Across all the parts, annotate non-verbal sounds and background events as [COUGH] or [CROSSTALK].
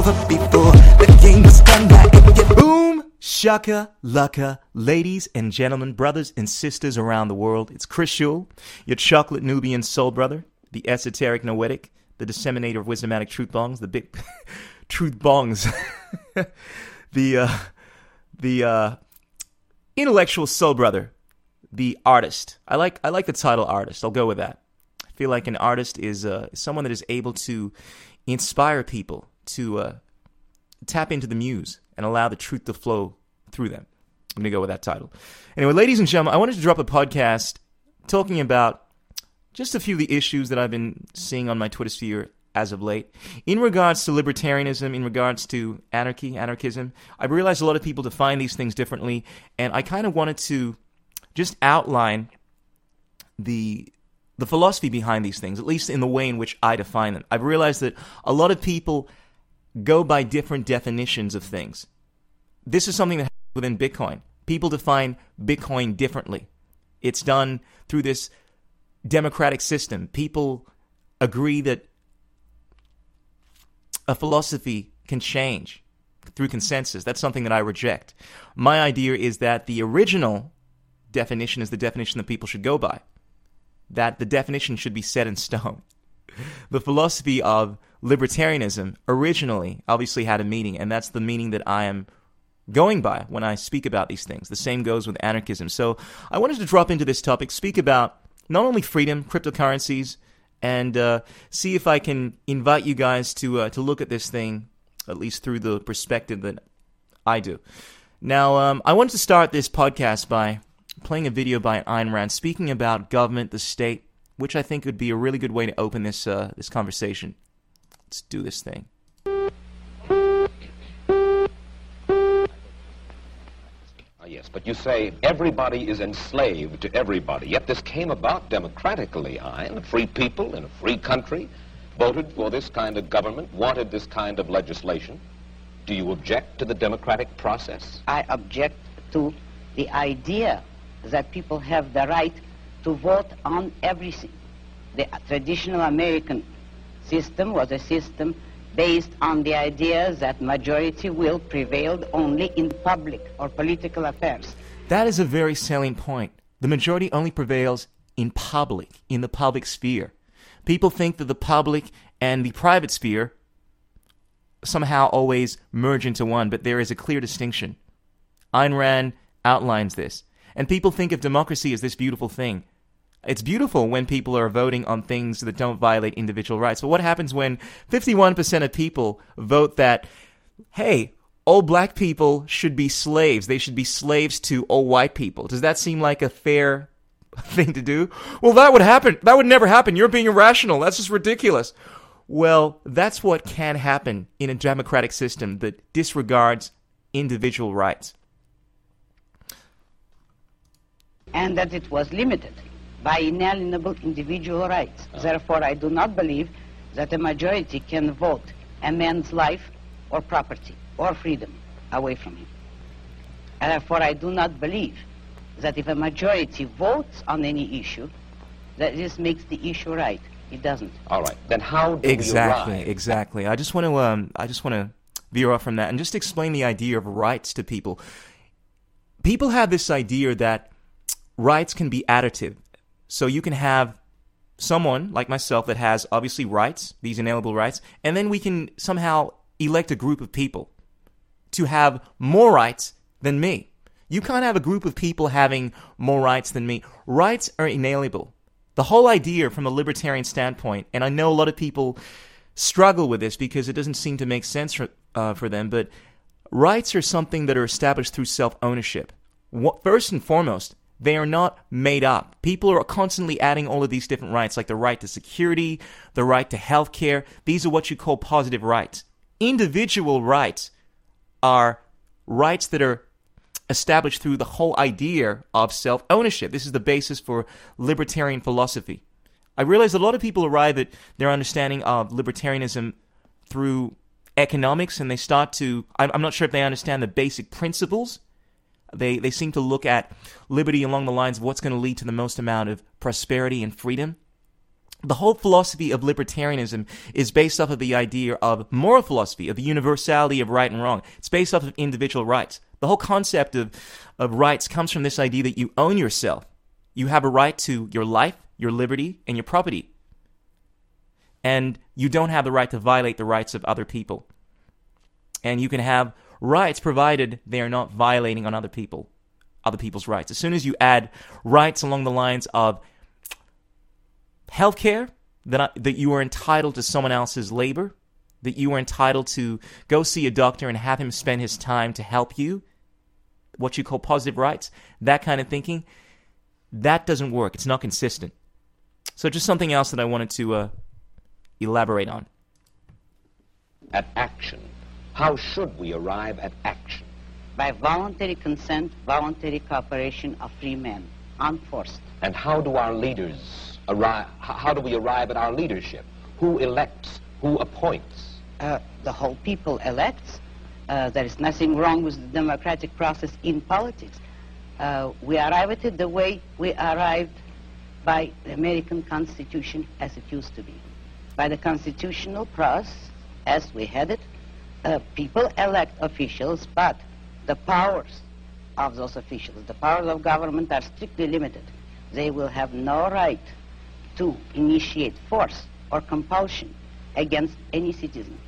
over before the game was done. Boom! Shaka laka, ladies and gentlemen, brothers and sisters around the world. It's Chris Shule, your chocolate Nubian soul brother, the esoteric noetic, the disseminator of wisdomatic truth bongs, the big [LAUGHS] truth bongs, [LAUGHS] the uh, the uh, intellectual soul brother, the artist. I like I like the title artist. I'll go with that. I feel like an artist is uh, someone that is able to inspire people to uh, tap into the muse and allow the truth to flow through them. I'm gonna go with that title. Anyway, ladies and gentlemen, I wanted to drop a podcast talking about just a few of the issues that I've been seeing on my Twitter sphere as of late. In regards to libertarianism, in regards to anarchy, anarchism, I realized a lot of people define these things differently, and I kind of wanted to just outline the the philosophy behind these things, at least in the way in which I define them. I've realized that a lot of people go by different definitions of things. This is something that happens within Bitcoin. People define Bitcoin differently. It's done through this democratic system. People agree that a philosophy can change through consensus. That's something that I reject. My idea is that the original definition is the definition that people should go by, that the definition should be set in stone. [LAUGHS] The philosophy of libertarianism originally obviously had a meaning, and that's the meaning that I am going by when I speak about these things. The same goes with anarchism. So I wanted to drop into this topic, speak about not only freedom, cryptocurrencies, and uh, see if I can invite you guys to uh, to look at this thing at least through the perspective that I do. Now, um, I wanted to start this podcast by playing a video by Ayn Rand speaking about government, the state, which I think would be a really good way to open this uh, this conversation. Let's do this thing. Ah, Yes, but you say everybody is enslaved to everybody. Yet this came about democratically, Ian. Free people in a free country voted for this kind of government, wanted this kind of legislation. Do you object to the democratic process? I object to the idea that people have the right to vote on everything. The traditional American system was a system based on the idea that majority will prevailed only in public or political affairs. That is a very salient point. The majority only prevails in public, in the public sphere. People think that the public and the private sphere somehow always merge into one, but there is a clear distinction. Ayn Rand outlines this. And people think of democracy as this beautiful thing. It's beautiful when people are voting on things that don't violate individual rights. But what happens when 51% of people vote that, hey, all black people should be slaves? They should be slaves to all white people. Does that seem like a fair [LAUGHS] thing to do? Well, that would happen. That would never happen. You're being irrational. That's just ridiculous. Well, that's what can happen in a democratic system that disregards individual rights. and that it was limited by inalienable individual rights. Therefore, I do not believe that a majority can vote a man's life or property or freedom away from him. And therefore, I do not believe that if a majority votes on any issue, that this makes the issue right. It doesn't. All right. Then how do Exactly, we arrive? exactly. I just want to um, I just want to veer off from that and just explain the idea of rights to people. People have this idea that rights can be additive. So you can have someone like myself that has obviously rights, these inalienable rights, and then we can somehow elect a group of people to have more rights than me. You can't have a group of people having more rights than me. Rights are inalienable. The whole idea from a libertarian standpoint, and I know a lot of people struggle with this because it doesn't seem to make sense for, uh, for them, but rights are something that are established through self ownership. First and foremost, they are not made up. People are constantly adding all of these different rights, like the right to security, the right to health care. These are what you call positive rights. Individual rights are rights that are established through the whole idea of self ownership. This is the basis for libertarian philosophy. I realize a lot of people arrive at their understanding of libertarianism through economics and they start to, I'm not sure if they understand the basic principles. They, they seem to look at liberty along the lines of what's going to lead to the most amount of prosperity and freedom. the whole philosophy of libertarianism is based off of the idea of moral philosophy, of the universality of right and wrong. It's based off of individual rights. The whole concept of, of rights comes from this idea that you own yourself. You have a right to your life, your liberty, and your property. And you don't have the right to violate the rights of other people. And you can have rights provided they are not violating on other people, other people's rights. As soon as you add rights along the lines of healthcare, that, I, that you are entitled to someone else's labor, that you are entitled to go see a doctor and have him spend his time to help you, what you call positive rights, that kind of thinking, that doesn't work. It's not consistent. So, just something else that I wanted to uh, elaborate on. At action. How should we arrive at action? By voluntary consent, voluntary cooperation of free men, unforced. And how do our leaders arrive? How do we arrive at our leadership? Who elects? Who appoints? Uh, the whole people elects. Uh, there is nothing wrong with the democratic process in politics. Uh, we arrive at it the way we arrived by the American Constitution as it used to be. By the constitutional process as we had it, uh, people elect officials, but the powers of those officials, the powers of government are strictly limited. They will have no right to initiate force or compulsion against any citizen.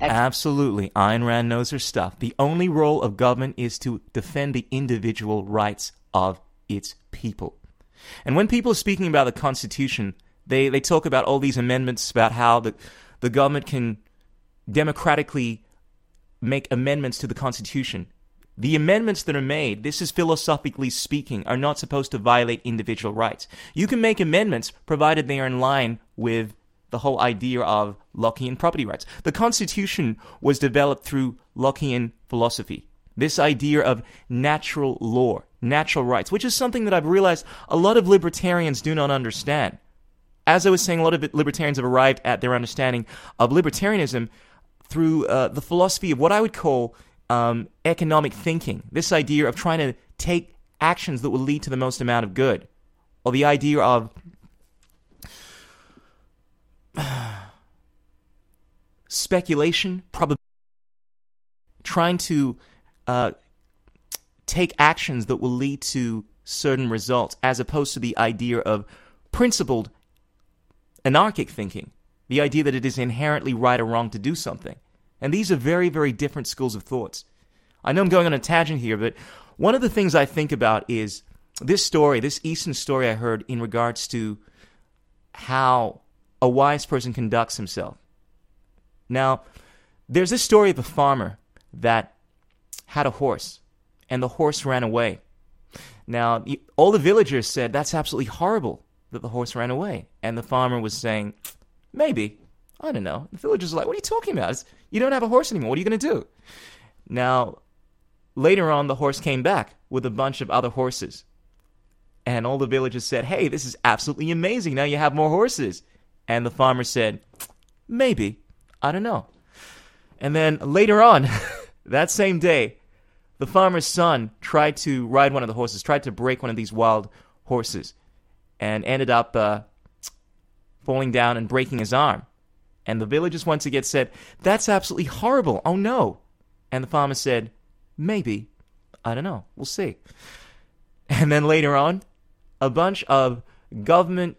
Absolutely. Ayn Rand knows her stuff. The only role of government is to defend the individual rights of its people. And when people are speaking about the Constitution, they, they talk about all these amendments about how the, the government can democratically make amendments to the Constitution. The amendments that are made, this is philosophically speaking, are not supposed to violate individual rights. You can make amendments provided they are in line with the whole idea of Lockean property rights. The Constitution was developed through Lockean philosophy. This idea of natural law, natural rights, which is something that I've realized a lot of libertarians do not understand. As I was saying, a lot of libertarians have arrived at their understanding of libertarianism through uh, the philosophy of what I would call um, economic thinking. This idea of trying to take actions that will lead to the most amount of good, or the idea of [SIGHS] speculation, probably trying to uh, take actions that will lead to certain results, as opposed to the idea of principled anarchic thinking the idea that it is inherently right or wrong to do something. And these are very, very different schools of thoughts. I know I'm going on a tangent here, but one of the things I think about is this story, this Eastern story I heard in regards to how a wise person conducts himself. Now, there's this story of a farmer that had a horse, and the horse ran away. Now, all the villagers said that's absolutely horrible that the horse ran away. And the farmer was saying, Maybe. I don't know. The villagers are like, what are you talking about? It's, you don't have a horse anymore. What are you going to do? Now, later on, the horse came back with a bunch of other horses. And all the villagers said, hey, this is absolutely amazing. Now you have more horses. And the farmer said, maybe. I don't know. And then later on, [LAUGHS] that same day, the farmer's son tried to ride one of the horses, tried to break one of these wild horses, and ended up uh, falling down and breaking his arm. And the villagers once again said, That's absolutely horrible. Oh no. And the farmer said, Maybe. I don't know. We'll see. And then later on, a bunch of government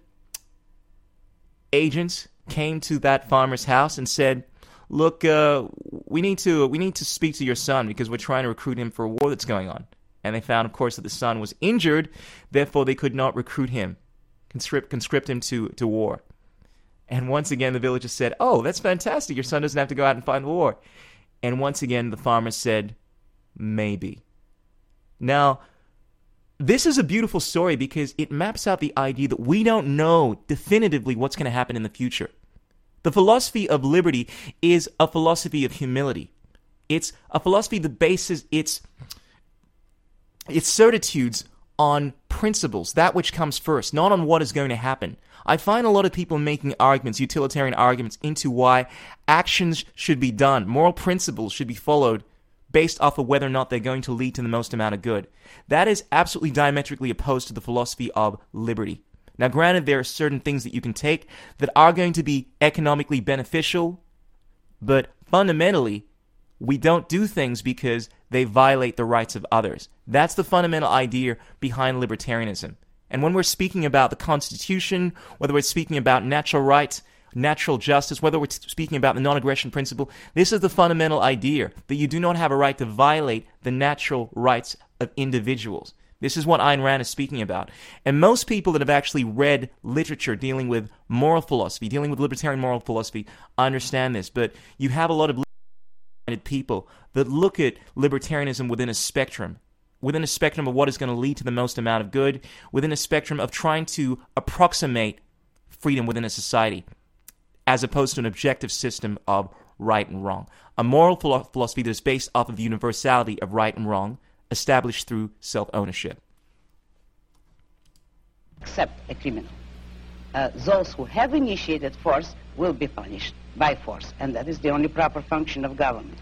agents came to that farmer's house and said, "Look, uh, we need to we need to speak to your son because we're trying to recruit him for a war that's going on." And they found, of course, that the son was injured, therefore they could not recruit him, conscript conscript him to to war. And once again, the villagers said, Oh, that's fantastic. Your son doesn't have to go out and fight the war. And once again, the farmer said, Maybe. Now, this is a beautiful story because it maps out the idea that we don't know definitively what's going to happen in the future. The philosophy of liberty is a philosophy of humility. It's a philosophy that bases its its certitudes on principles, that which comes first, not on what is going to happen. I find a lot of people making arguments, utilitarian arguments, into why actions should be done, moral principles should be followed based off of whether or not they're going to lead to the most amount of good. That is absolutely diametrically opposed to the philosophy of liberty. Now, granted, there are certain things that you can take that are going to be economically beneficial, but fundamentally, we don't do things because they violate the rights of others. That's the fundamental idea behind libertarianism. And when we're speaking about the Constitution, whether we're speaking about natural rights, natural justice, whether we're speaking about the non aggression principle, this is the fundamental idea that you do not have a right to violate the natural rights of individuals. This is what Ayn Rand is speaking about. And most people that have actually read literature dealing with moral philosophy, dealing with libertarian moral philosophy, understand this. But you have a lot of people that look at libertarianism within a spectrum, within a spectrum of what is going to lead to the most amount of good, within a spectrum of trying to approximate freedom within a society, as opposed to an objective system of right and wrong. A moral philosophy that is based off of the universality of right and wrong established through self ownership. Except a criminal. Uh, those who have initiated force will be punished by force, and that is the only proper function of government.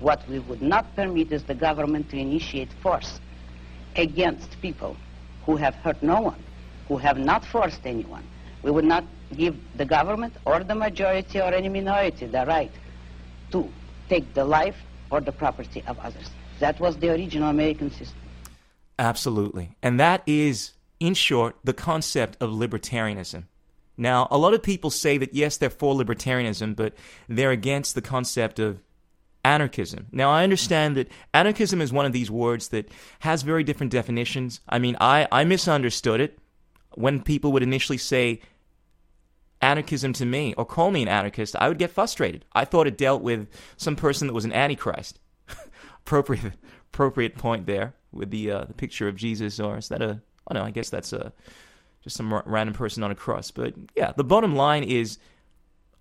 What we would not permit is the government to initiate force against people who have hurt no one, who have not forced anyone. We would not give the government or the majority or any minority the right to take the life or the property of others. That was the original American system. Absolutely. And that is, in short, the concept of libertarianism. Now, a lot of people say that yes, they're for libertarianism, but they're against the concept of anarchism. Now, I understand that anarchism is one of these words that has very different definitions. I mean, I, I misunderstood it when people would initially say anarchism to me or call me an anarchist. I would get frustrated. I thought it dealt with some person that was an antichrist [LAUGHS] appropriate appropriate point there with the uh, the picture of Jesus, or is that a? Oh no, I guess that's a just some random person on a cross. But yeah, the bottom line is.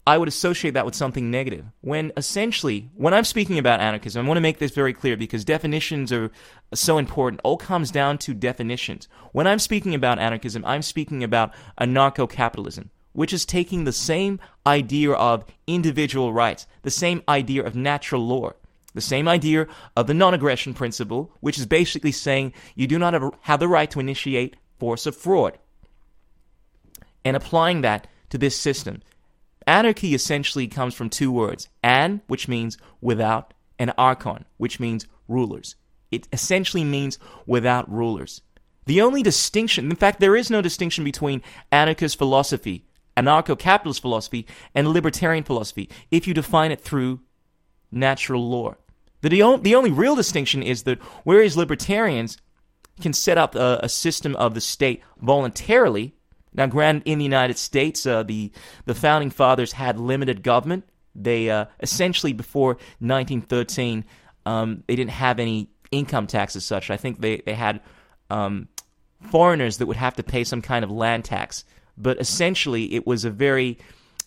I would associate that with something negative. When essentially, when I'm speaking about anarchism, I want to make this very clear because definitions are so important. All comes down to definitions. When I'm speaking about anarchism, I'm speaking about anarcho capitalism, which is taking the same idea of individual rights, the same idea of natural law, the same idea of the non aggression principle, which is basically saying you do not have the right to initiate force of fraud. And applying that to this system. Anarchy essentially comes from two words an, which means without, and archon, which means rulers. It essentially means without rulers. The only distinction, in fact, there is no distinction between anarchist philosophy, anarcho capitalist philosophy, and libertarian philosophy if you define it through natural law. The, the only real distinction is that whereas libertarians can set up a, a system of the state voluntarily, now, granted, in the United States, uh, the the founding fathers had limited government. They uh, essentially before 1913, um, they didn't have any income tax as such. I think they they had um, foreigners that would have to pay some kind of land tax. But essentially, it was a very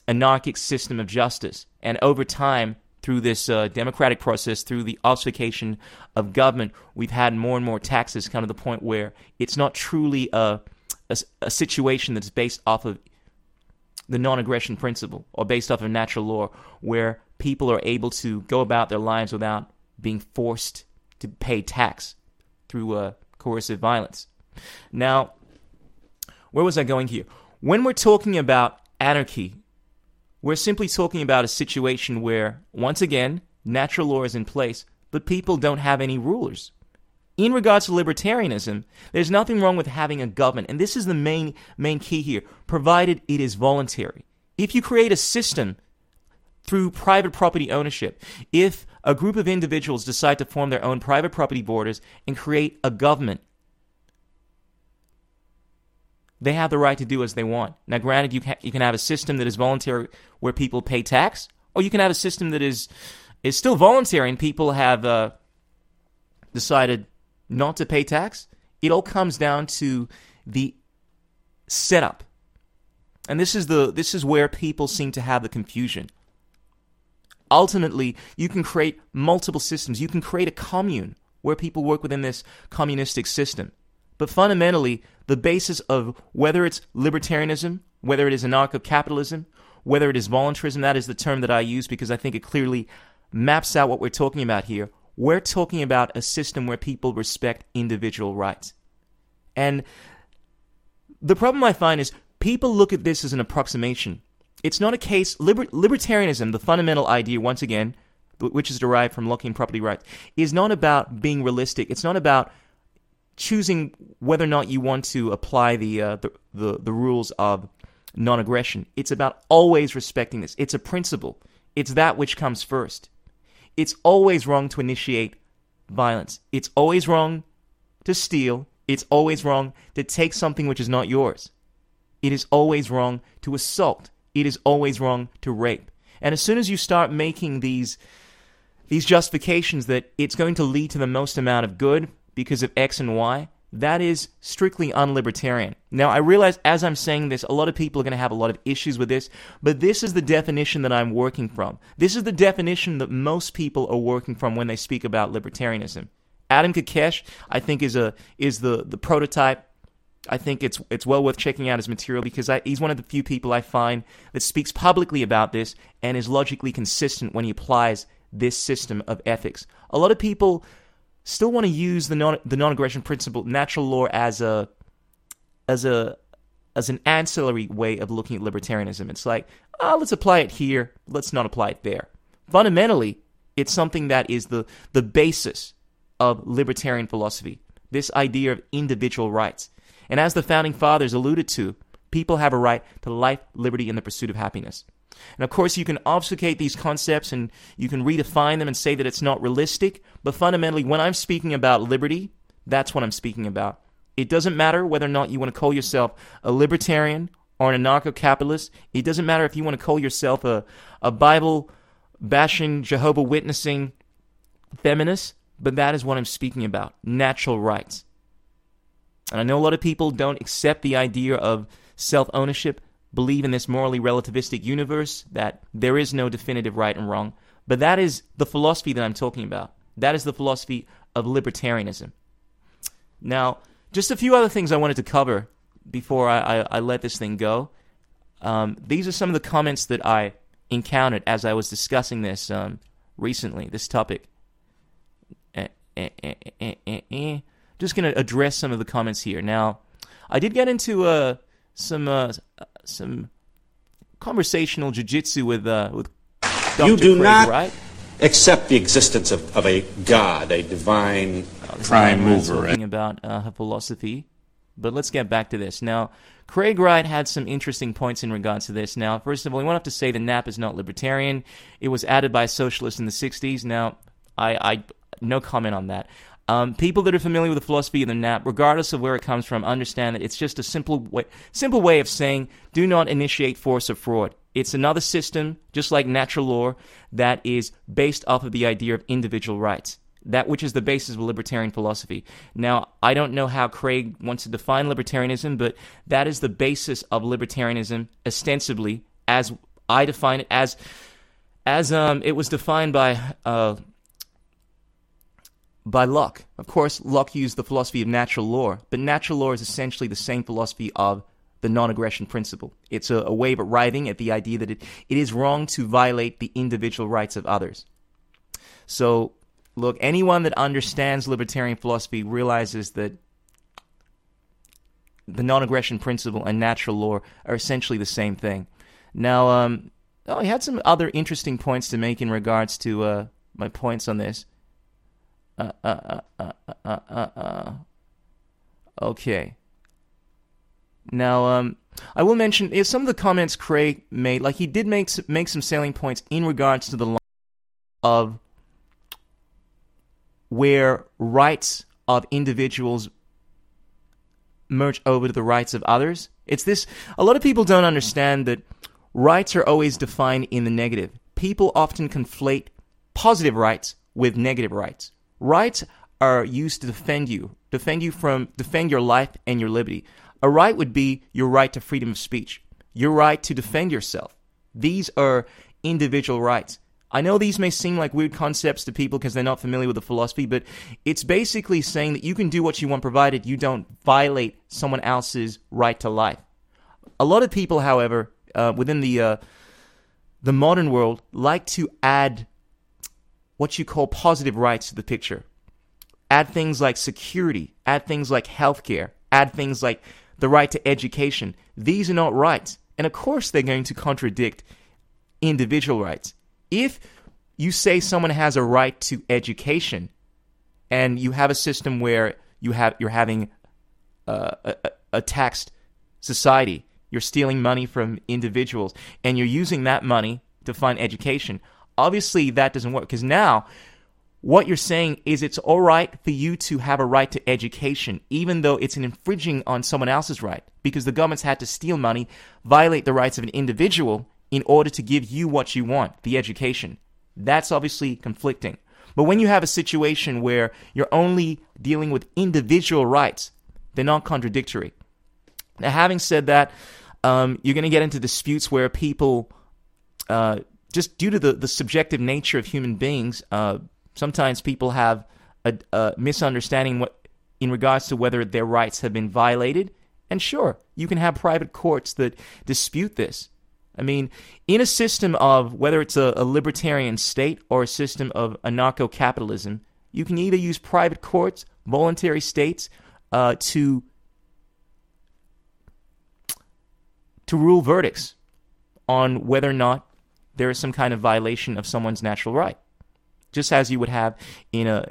anarchic system of justice. And over time, through this uh, democratic process, through the ossification of government, we've had more and more taxes come to the point where it's not truly a, a, a situation that's based off of the non aggression principle or based off of natural law, where people are able to go about their lives without being forced to pay tax through uh, coercive violence. Now, where was I going here? When we're talking about anarchy we're simply talking about a situation where, once again, natural law is in place, but people don't have any rulers. In regards to libertarianism, there's nothing wrong with having a government, and this is the main main key here, provided it is voluntary. If you create a system through private property ownership, if a group of individuals decide to form their own private property borders and create a government they have the right to do as they want. Now, granted, you can, you can have a system that is voluntary where people pay tax, or you can have a system that is is still voluntary and people have uh, decided not to pay tax. It all comes down to the setup, and this is the this is where people seem to have the confusion. Ultimately, you can create multiple systems. You can create a commune where people work within this communistic system. But fundamentally, the basis of whether it's libertarianism, whether it is anarcho capitalism, whether it is voluntarism, that is the term that I use because I think it clearly maps out what we're talking about here. We're talking about a system where people respect individual rights. And the problem I find is people look at this as an approximation. It's not a case. Liber, libertarianism, the fundamental idea, once again, which is derived from Lockean property rights, is not about being realistic. It's not about choosing whether or not you want to apply the uh, the, the, the rules of non-aggression. It's about always respecting this. It's a principle. It's that which comes first. It's always wrong to initiate violence. It's always wrong to steal. It's always wrong to take something which is not yours. It is always wrong to assault. It is always wrong to rape. And as soon as you start making these these justifications that it's going to lead to the most amount of good because of X and Y, that is strictly unlibertarian. Now, I realize as I'm saying this, a lot of people are going to have a lot of issues with this, but this is the definition that I'm working from. This is the definition that most people are working from when they speak about libertarianism. Adam Kokesh, I think, is a is the the prototype. I think it's it's well worth checking out his material because I, he's one of the few people I find that speaks publicly about this and is logically consistent when he applies this system of ethics. A lot of people still want to use the non the non-aggression principle, natural law, as a as a as an ancillary way of looking at libertarianism. It's like, oh, let's apply it here, let's not apply it there. Fundamentally, it's something that is the the basis of libertarian philosophy, this idea of individual rights. And as the founding fathers alluded to, people have a right to life, liberty, and the pursuit of happiness. And of course, you can obfuscate these concepts and you can redefine them and say that it's not realistic, but fundamentally, when I'm speaking about liberty, that's what I'm speaking about. It doesn't matter whether or not you want to call yourself a libertarian or an anarcho capitalist. It doesn't matter if you want to call yourself a, a Bible bashing, Jehovah Witnessing feminist. But that is what I'm speaking about natural rights. And I know a lot of people don't accept the idea of self ownership, believe in this morally relativistic universe that there is no definitive right and wrong. But that is the philosophy that I'm talking about. That is the philosophy of libertarianism. Now, just a few other things I wanted to cover before I, I, I let this thing go. Um, these are some of the comments that I encountered as I was discussing this um, recently, this topic. Eh, eh, eh, Just going to address some of the comments here. Now, I did get into uh, some uh, some conversational jujitsu with uh, with Dr. You do Craig, not right? accept the existence of, of a God, a divine This prime mover. talking about uh, her philosophy. But let's get back to this. Now, Craig Wright had some interesting points in regards to this. Now, first of all, we want to say the NAP is not libertarian. It was added by socialists in the 60s. Now, I, I no comment on that. Um, people that are familiar with the philosophy of the NAP, regardless of where it comes from, understand that it's just a simple way, simple way of saying do not initiate force or fraud. It's another system, just like natural law, that is based off of the idea of individual rights. That which is the basis of libertarian philosophy. Now, I don't know how Craig wants to define libertarianism, but that is the basis of libertarianism, ostensibly, as I define it, as as um, it was defined by uh, by Locke. Of course, Locke used the philosophy of natural law, but natural law is essentially the same philosophy of the non aggression principle. It's a, a way of arriving at the idea that it, it is wrong to violate the individual rights of others. So, look, anyone that understands libertarian philosophy realizes that the non aggression principle and natural law are essentially the same thing. Now, um, oh, he had some other interesting points to make in regards to uh, my points on this. Uh, uh, uh, uh, uh, uh, uh. Okay. Now, um, I will mention if some of the comments Craig made, like he did make make some salient points in regards to the line of where rights of individuals merge over to the rights of others. It's this. A lot of people don't understand that rights are always defined in the negative. People often conflate positive rights with negative rights. Rights are used to defend you, defend you from, defend your life and your liberty. A right would be your right to freedom of speech, your right to defend yourself. These are individual rights. I know these may seem like weird concepts to people because they're not familiar with the philosophy, but it's basically saying that you can do what you want provided you don't violate someone else's right to life. A lot of people, however, uh, within the uh, the modern world, like to add what you call positive rights to the picture. Add things like security, add things like healthcare, add things like the right to education. These are not rights. And of course, they're going to contradict individual rights. If you say someone has a right to education and you have a system where you have you're having uh, a, a taxed society, you're stealing money from individuals, and you're using that money to fund education. Obviously, that doesn't work because now what you're saying is it's all right for you to have a right to education, even though it's an infringing on someone else's right, because the government's had to steal money, violate the rights of an individual in order to give you what you want, the education. That's obviously conflicting. But when you have a situation where you're only dealing with individual rights, they're not contradictory. Now, having said that, um, you're going to get into disputes where people, uh, just due to the, the subjective nature of human beings, uh, sometimes people have a, a misunderstanding what, in regards to whether their rights have been violated. And sure, you can have private courts that dispute this. I mean, in a system of whether it's a, a libertarian state or a system of anarcho capitalism, you can either use private courts, voluntary states, uh, to to rule verdicts on whether or not there is some kind of violation of someone's natural right, just as you would have in a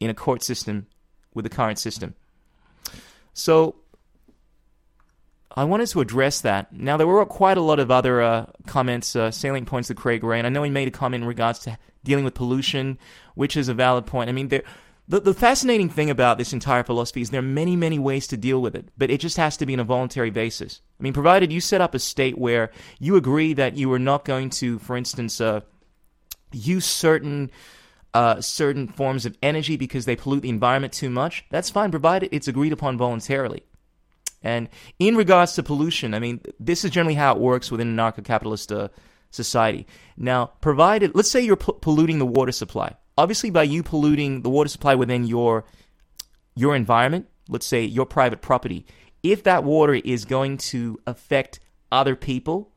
in a court system with the current system. So I wanted to address that. Now, there were quite a lot of other uh, comments, uh, salient points that Craig raised. I know he made a comment in regards to dealing with pollution, which is a valid point. I mean, there, the, the fascinating thing about this entire philosophy is there are many, many ways to deal with it, but it just has to be on a voluntary basis. I mean, provided you set up a state where you agree that you are not going to, for instance, uh, use certain uh, certain forms of energy because they pollute the environment too much, that's fine, provided it's agreed upon voluntarily. And in regards to pollution, I mean, this is generally how it works within anarcho capitalist uh, society. Now, provided, let's say you're polluting the water supply. Obviously, by you polluting the water supply within your your environment, let's say your private property, if that water is going to affect other people,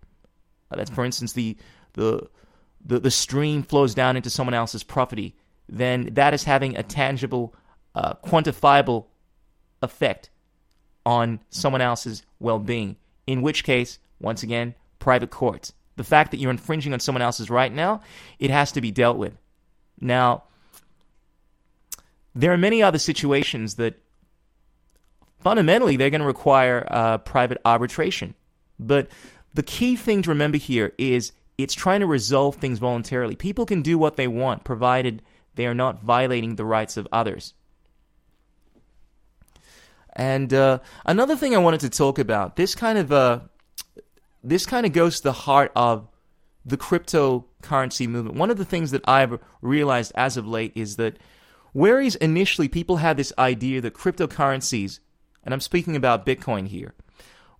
uh, that's for instance the the the, the stream flows down into someone else's property, then that is having a tangible, uh, quantifiable effect on someone else's well being. In which case, once again, private courts. The fact that you're infringing on someone else's right now, it has to be dealt with. Now, there are many other situations that fundamentally they're going to require uh, private arbitration. But the key thing to remember here is it's trying to resolve things voluntarily. People can do what they want provided they are not violating the rights of others. And uh, another thing I wanted to talk about this kind of uh, this kind of goes to the heart of the cryptocurrency movement. One of the things that I've realized as of late is that whereas initially people had this idea that cryptocurrencies, and I'm speaking about Bitcoin here,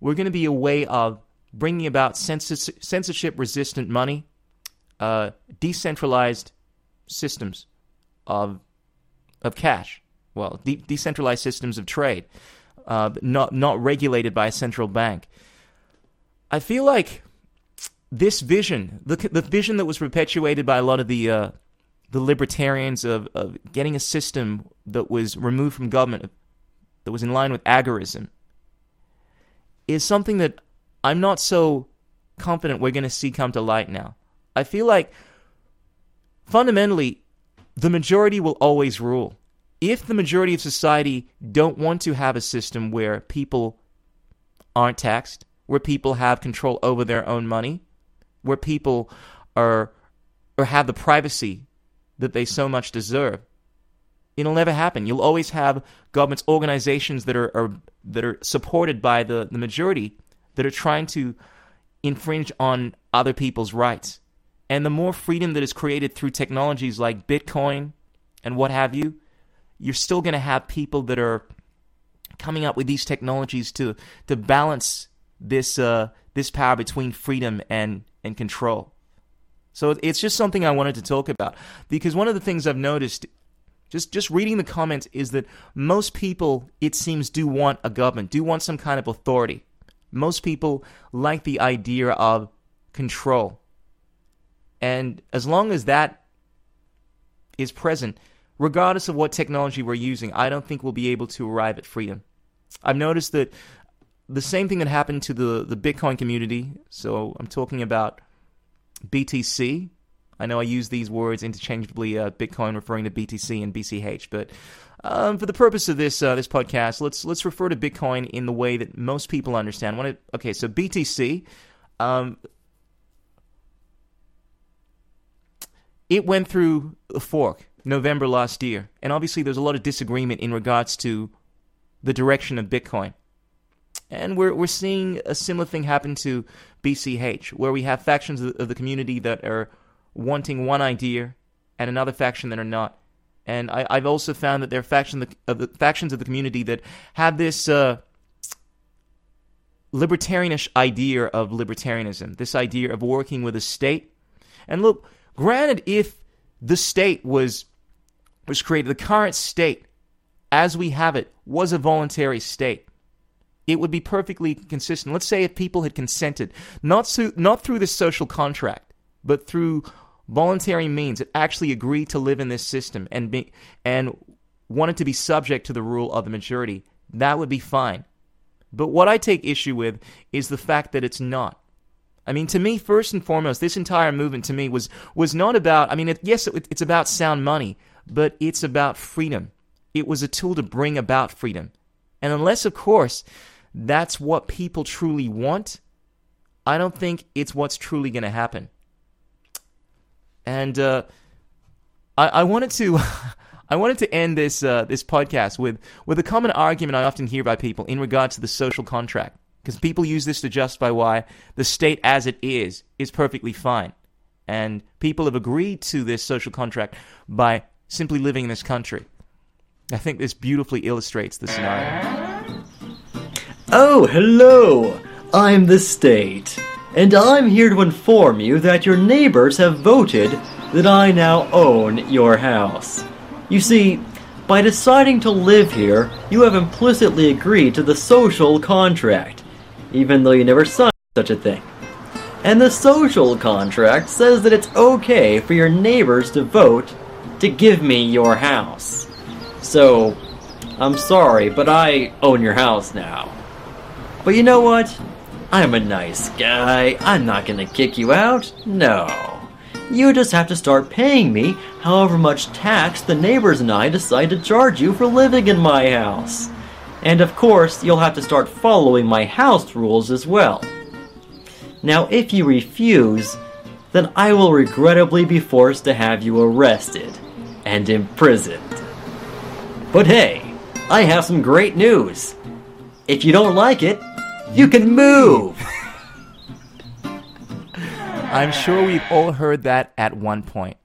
were going to be a way of bringing about censorship resistant money, uh, decentralized systems of of cash well, de- decentralized systems of trade, uh, not not regulated by a central bank. I feel like this vision, the the vision that was perpetuated by a lot of the uh, the libertarians of, of getting a system that was removed from government, that was in line with agorism, is something that I'm not so confident we're going to see come to light now. I feel like fundamentally, the majority will always rule if the majority of society don't want to have a system where people aren't taxed, where people have control over their own money, where people are or have the privacy that they so much deserve, it'll never happen. You'll always have governments, organizations that are, are that are supported by the, the majority that are trying to infringe on other people's rights. And the more freedom that is created through technologies like Bitcoin and what have you, you're still going to have people that are coming up with these technologies to to balance this uh, this power between freedom and and control. So it's just something I wanted to talk about because one of the things I've noticed just just reading the comments is that most people it seems do want a government, do want some kind of authority. Most people like the idea of control. And as long as that is present, regardless of what technology we're using, I don't think we'll be able to arrive at freedom. I've noticed that the same thing that happened to the, the Bitcoin community. So I'm talking about BTC. I know I use these words interchangeably, uh, Bitcoin referring to BTC and BCH, but um, for the purpose of this uh, this podcast, let's let's refer to Bitcoin in the way that most people understand. It, okay, so BTC, um, it went through a fork November last year, and obviously there's a lot of disagreement in regards to the direction of Bitcoin. And we're we're seeing a similar thing happen to BCH, where we have factions of the, community that are wanting one idea and another faction that are not. And I, have also found that there are factions of the, factions of the community that have this uh, libertarianish idea of libertarianism, this idea of working with a state. And look, granted, if the state was was created, the current state, as we have it, was a voluntary state. It would be perfectly consistent. Let's say if people had consented, not through, not through this social contract, but through voluntary means that actually agreed to live in this system and be, and wanted to be subject to the rule of the majority, that would be fine. But what I take issue with is the fact that it's not. I mean, to me, first and foremost, this entire movement to me was was not about. I mean, it, yes, it, it's about sound money, but it's about freedom. It was a tool to bring about freedom, and unless, of course, that's what people truly want, I don't think it's what's truly going to happen. And uh, I, I, wanted to. [LAUGHS] I wanted to end this uh, this podcast with with a common argument I often hear by people in regards to the social contract, because people use this to justify why the state as it is is perfectly fine, and people have agreed to this social contract by simply living in this country. I think this beautifully illustrates the scenario. Oh, hello! I'm the state and I'm here to inform you that your neighbors have voted that I now own your house. You see, by deciding to live here, you have implicitly agreed to the social contract, even though you never signed such a thing. And the social contract says that it's okay for your neighbors to vote to give me your house. So, I'm sorry, but I own your house now. But you know what? I'm a nice guy. I'm not gonna kick you out. No. You just have to start paying me however much tax the neighbors and I decide to charge you for living in my house. And of course, you'll have to start following my house rules as well. Now, if you refuse, then I will regrettably be forced to have you arrested and imprisoned. But hey, I have some great news. If you don't like it, you can move! [LAUGHS] I'm sure we've all heard that at one point.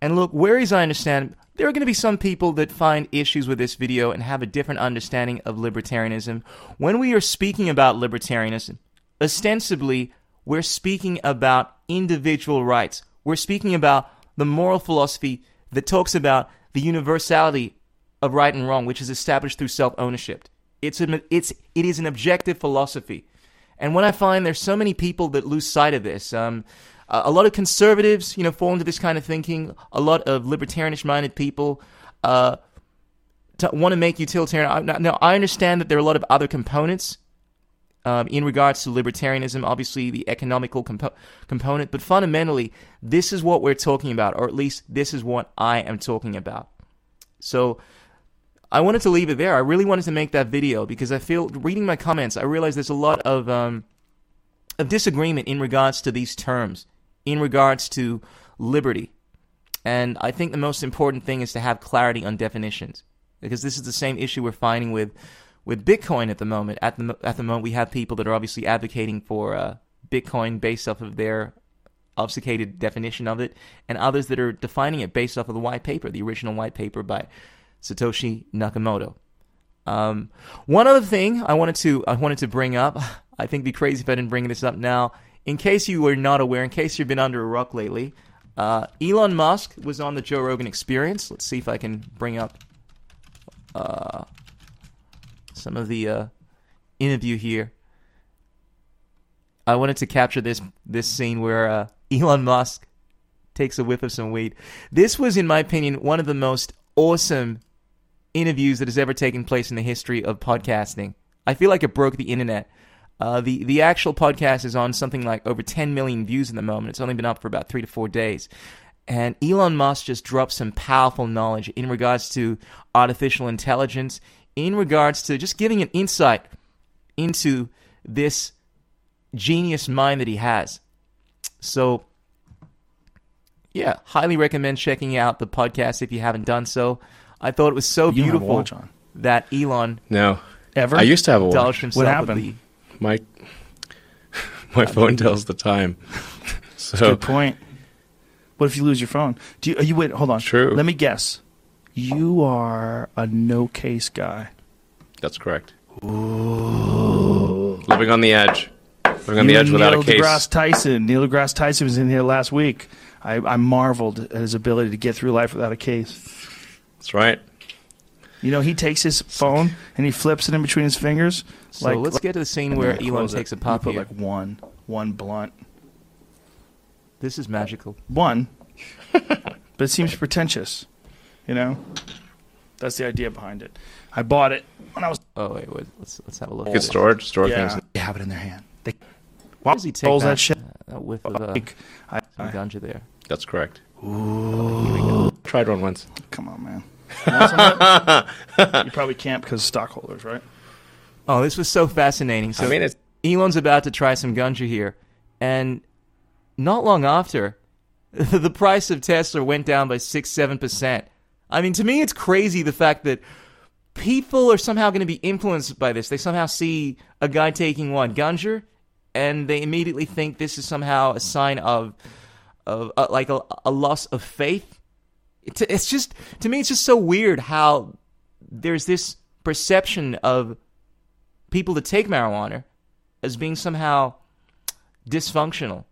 And look, where as I understand, there are going to be some people that find issues with this video and have a different understanding of libertarianism. When we are speaking about libertarianism, ostensibly, we're speaking about individual rights. We're speaking about the moral philosophy that talks about the universality of right and wrong, which is established through self ownership. It's an, it's it is an objective philosophy, and when I find there's so many people that lose sight of this, um, a lot of conservatives, you know, fall into this kind of thinking. A lot of libertarianish-minded people uh, want to make utilitarian. Now, I understand that there are a lot of other components um, in regards to libertarianism, obviously the economical compo- component, but fundamentally, this is what we're talking about, or at least this is what I am talking about. So I wanted to leave it there. I really wanted to make that video because I feel reading my comments, I realize there's a lot of um, of disagreement in regards to these terms, in regards to liberty, and I think the most important thing is to have clarity on definitions because this is the same issue we're finding with with Bitcoin at the moment. At the at the moment, we have people that are obviously advocating for uh, Bitcoin based off of their obfuscated definition of it, and others that are defining it based off of the white paper, the original white paper by Satoshi Nakamoto. Um, one other thing I wanted to I wanted to bring up. [LAUGHS] I think it'd be crazy if I didn't bring this up now. In case you were not aware, in case you've been under a rock lately, uh, Elon Musk was on the Joe Rogan Experience. Let's see if I can bring up uh, some of the uh, interview here. I wanted to capture this this scene where uh, Elon Musk takes a whiff of some weed. This was, in my opinion, one of the most awesome interviews that has ever taken place in the history of podcasting. I feel like it broke the internet Uh, the the actual podcast is on something like over 10 million views at the moment. It's only been up for about three to four days. And Elon Musk just dropped some powerful knowledge in regards to artificial intelligence, in regards to just giving an insight into this genius mind that he has. So, yeah, highly recommend checking out the podcast if you haven't done so. I thought it was so You don't have a beautiful watch on. that Elon No. Ever? I used to have a watch. indulged himself happened? the My [LAUGHS] my phone tells the time. [LAUGHS] So Good point. What if you lose your phone? Do you, are you wait? Hold on. True. Let me guess. You are a no case guy. that's correct. Ooh. Living on the edge. Living on the edge without Neil a case. deGrasse Tyson. Neil deGrasse Tyson was in here last week. I, I marveled at his ability to get through life without a case. That's right. You know, he takes his phone and he flips it in between his fingers. So like, let's get to the scene where Elon Close it. takes a You puff put like one, one blunt, this is magical. one, [LAUGHS] but it seems pretentious. You know, that's the idea behind it. I bought it when I was. Oh wait, wait let's let's have a look. at Good this. storage. Store Yeah, things. they have it in their hand. They Why does he take rolls that, that shit. uh, that whiff of uh, Like, I, some I- ganja there? That's correct. Tried one once. come on, man. You, want some? [LAUGHS] You probably can't because stockholders, right? Oh, this was so fascinating. So I mean, it's Elon's about to try some ganja here, and not long after, [LAUGHS] the price of Tesla went down by six, seven percent. I mean, to me, it's crazy the fact that people are somehow going to be influenced by this. They somehow see a guy taking one ganja, and they immediately think this is somehow a sign of, of uh, like a, a loss of faith. It's, it's just to me, it's just so weird how there's this perception of people that take marijuana as being somehow dysfunctional.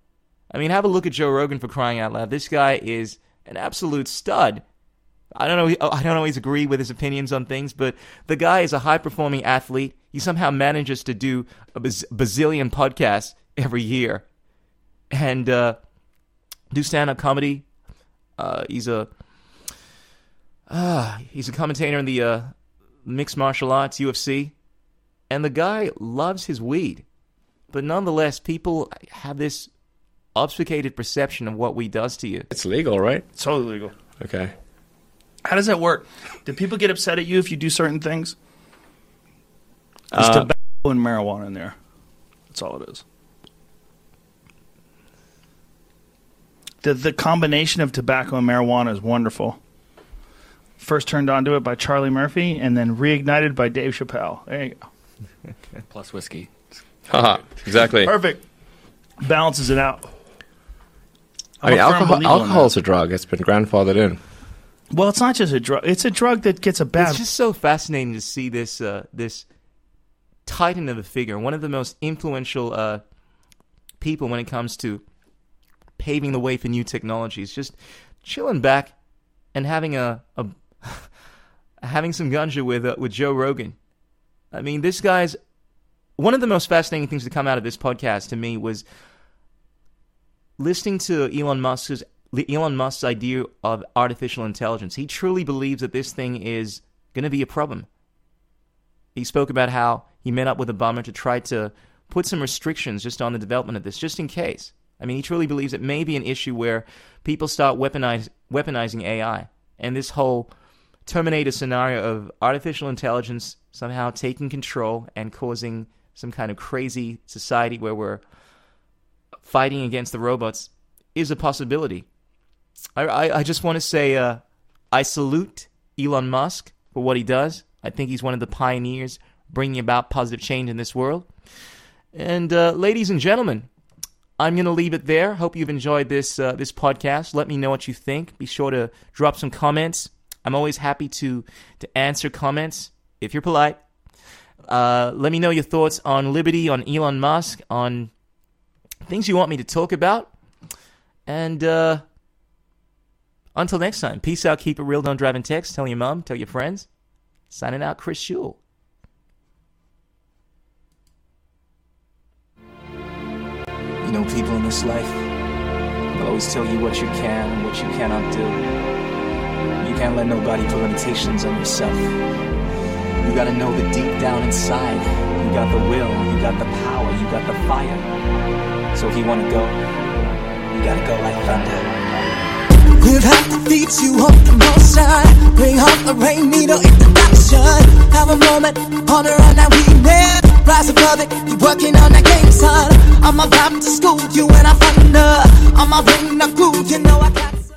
I mean, have a look at Joe Rogan for crying out loud. This guy is an absolute stud. I don't know. I don't always agree with his opinions on things, but the guy is a high performing athlete. He somehow manages to do a baz- bazillion podcasts every year, and uh, do stand up comedy. Uh, he's a uh, he's a commentator in the uh, mixed martial arts UFC, and the guy loves his weed, but nonetheless, people have this obfuscated perception of what weed does to you. it's legal, right? It's totally legal. Okay. How does that work? Do people get upset at you if you do certain things? There's Uh, tobacco and marijuana in there. That's all it is. The the combination of tobacco and marijuana is wonderful. First turned onto it by Charlie Murphy, and then reignited by Dave Chappelle. There you go. [LAUGHS] Plus whiskey. Haha. Exactly. Perfect. Balances it out. I mean, I'm a alcohol, believer alcohol is a drug. It's been grandfathered in. Well, it's not just a drug. It's a drug that gets a bad. It's just so fascinating to see this uh, this titan of a figure, one of the most influential uh, people when it comes to paving the way for new technologies, just chilling back and having a, a [LAUGHS] having some ganja with uh, with Joe Rogan. I mean, this guy's one of the most fascinating things to come out of this podcast to me was listening to Elon Musk's Elon Musk's idea of artificial intelligence. He truly believes that this thing is going to be a problem. He spoke about how he met up with Obama to try to put some restrictions just on the development of this, just in case. I mean, he truly believes it may be an issue where people start weaponize, weaponizing AI. And this whole Terminator scenario of artificial intelligence somehow taking control and causing some kind of crazy society where we're fighting against the robots is a possibility. I, I, I just want to say uh, I salute Elon Musk for what he does. I think he's one of the pioneers bringing about positive change in this world. And uh, ladies and gentlemen, I'm going to leave it there. Hope you've enjoyed this uh, this podcast. Let me know what you think. Be sure to drop some comments. I'm always happy to to answer comments if you're polite. Uh, let me know your thoughts on Liberty, on Elon Musk, on things you want me to talk about. And uh, until next time, peace out, keep it real, don't drive and text. Tell your mom, tell your friends. Signing out, Chris Shule. You know, people in this life, they'll always tell you what you can and what you cannot do. Can't let nobody put limitations on yourself. You gotta know that deep down inside, you got the will, you got the power, you got the fire. So if you wanna go, you gotta go like thunder. We've had defeats, you hope the most shine. Bring out the rain, need no introduction. Have a moment, ponder on that we live. Rise above it, you working on that game, son. I'm vibe to school, you and I thunder. I'mma win the food, you know I'm a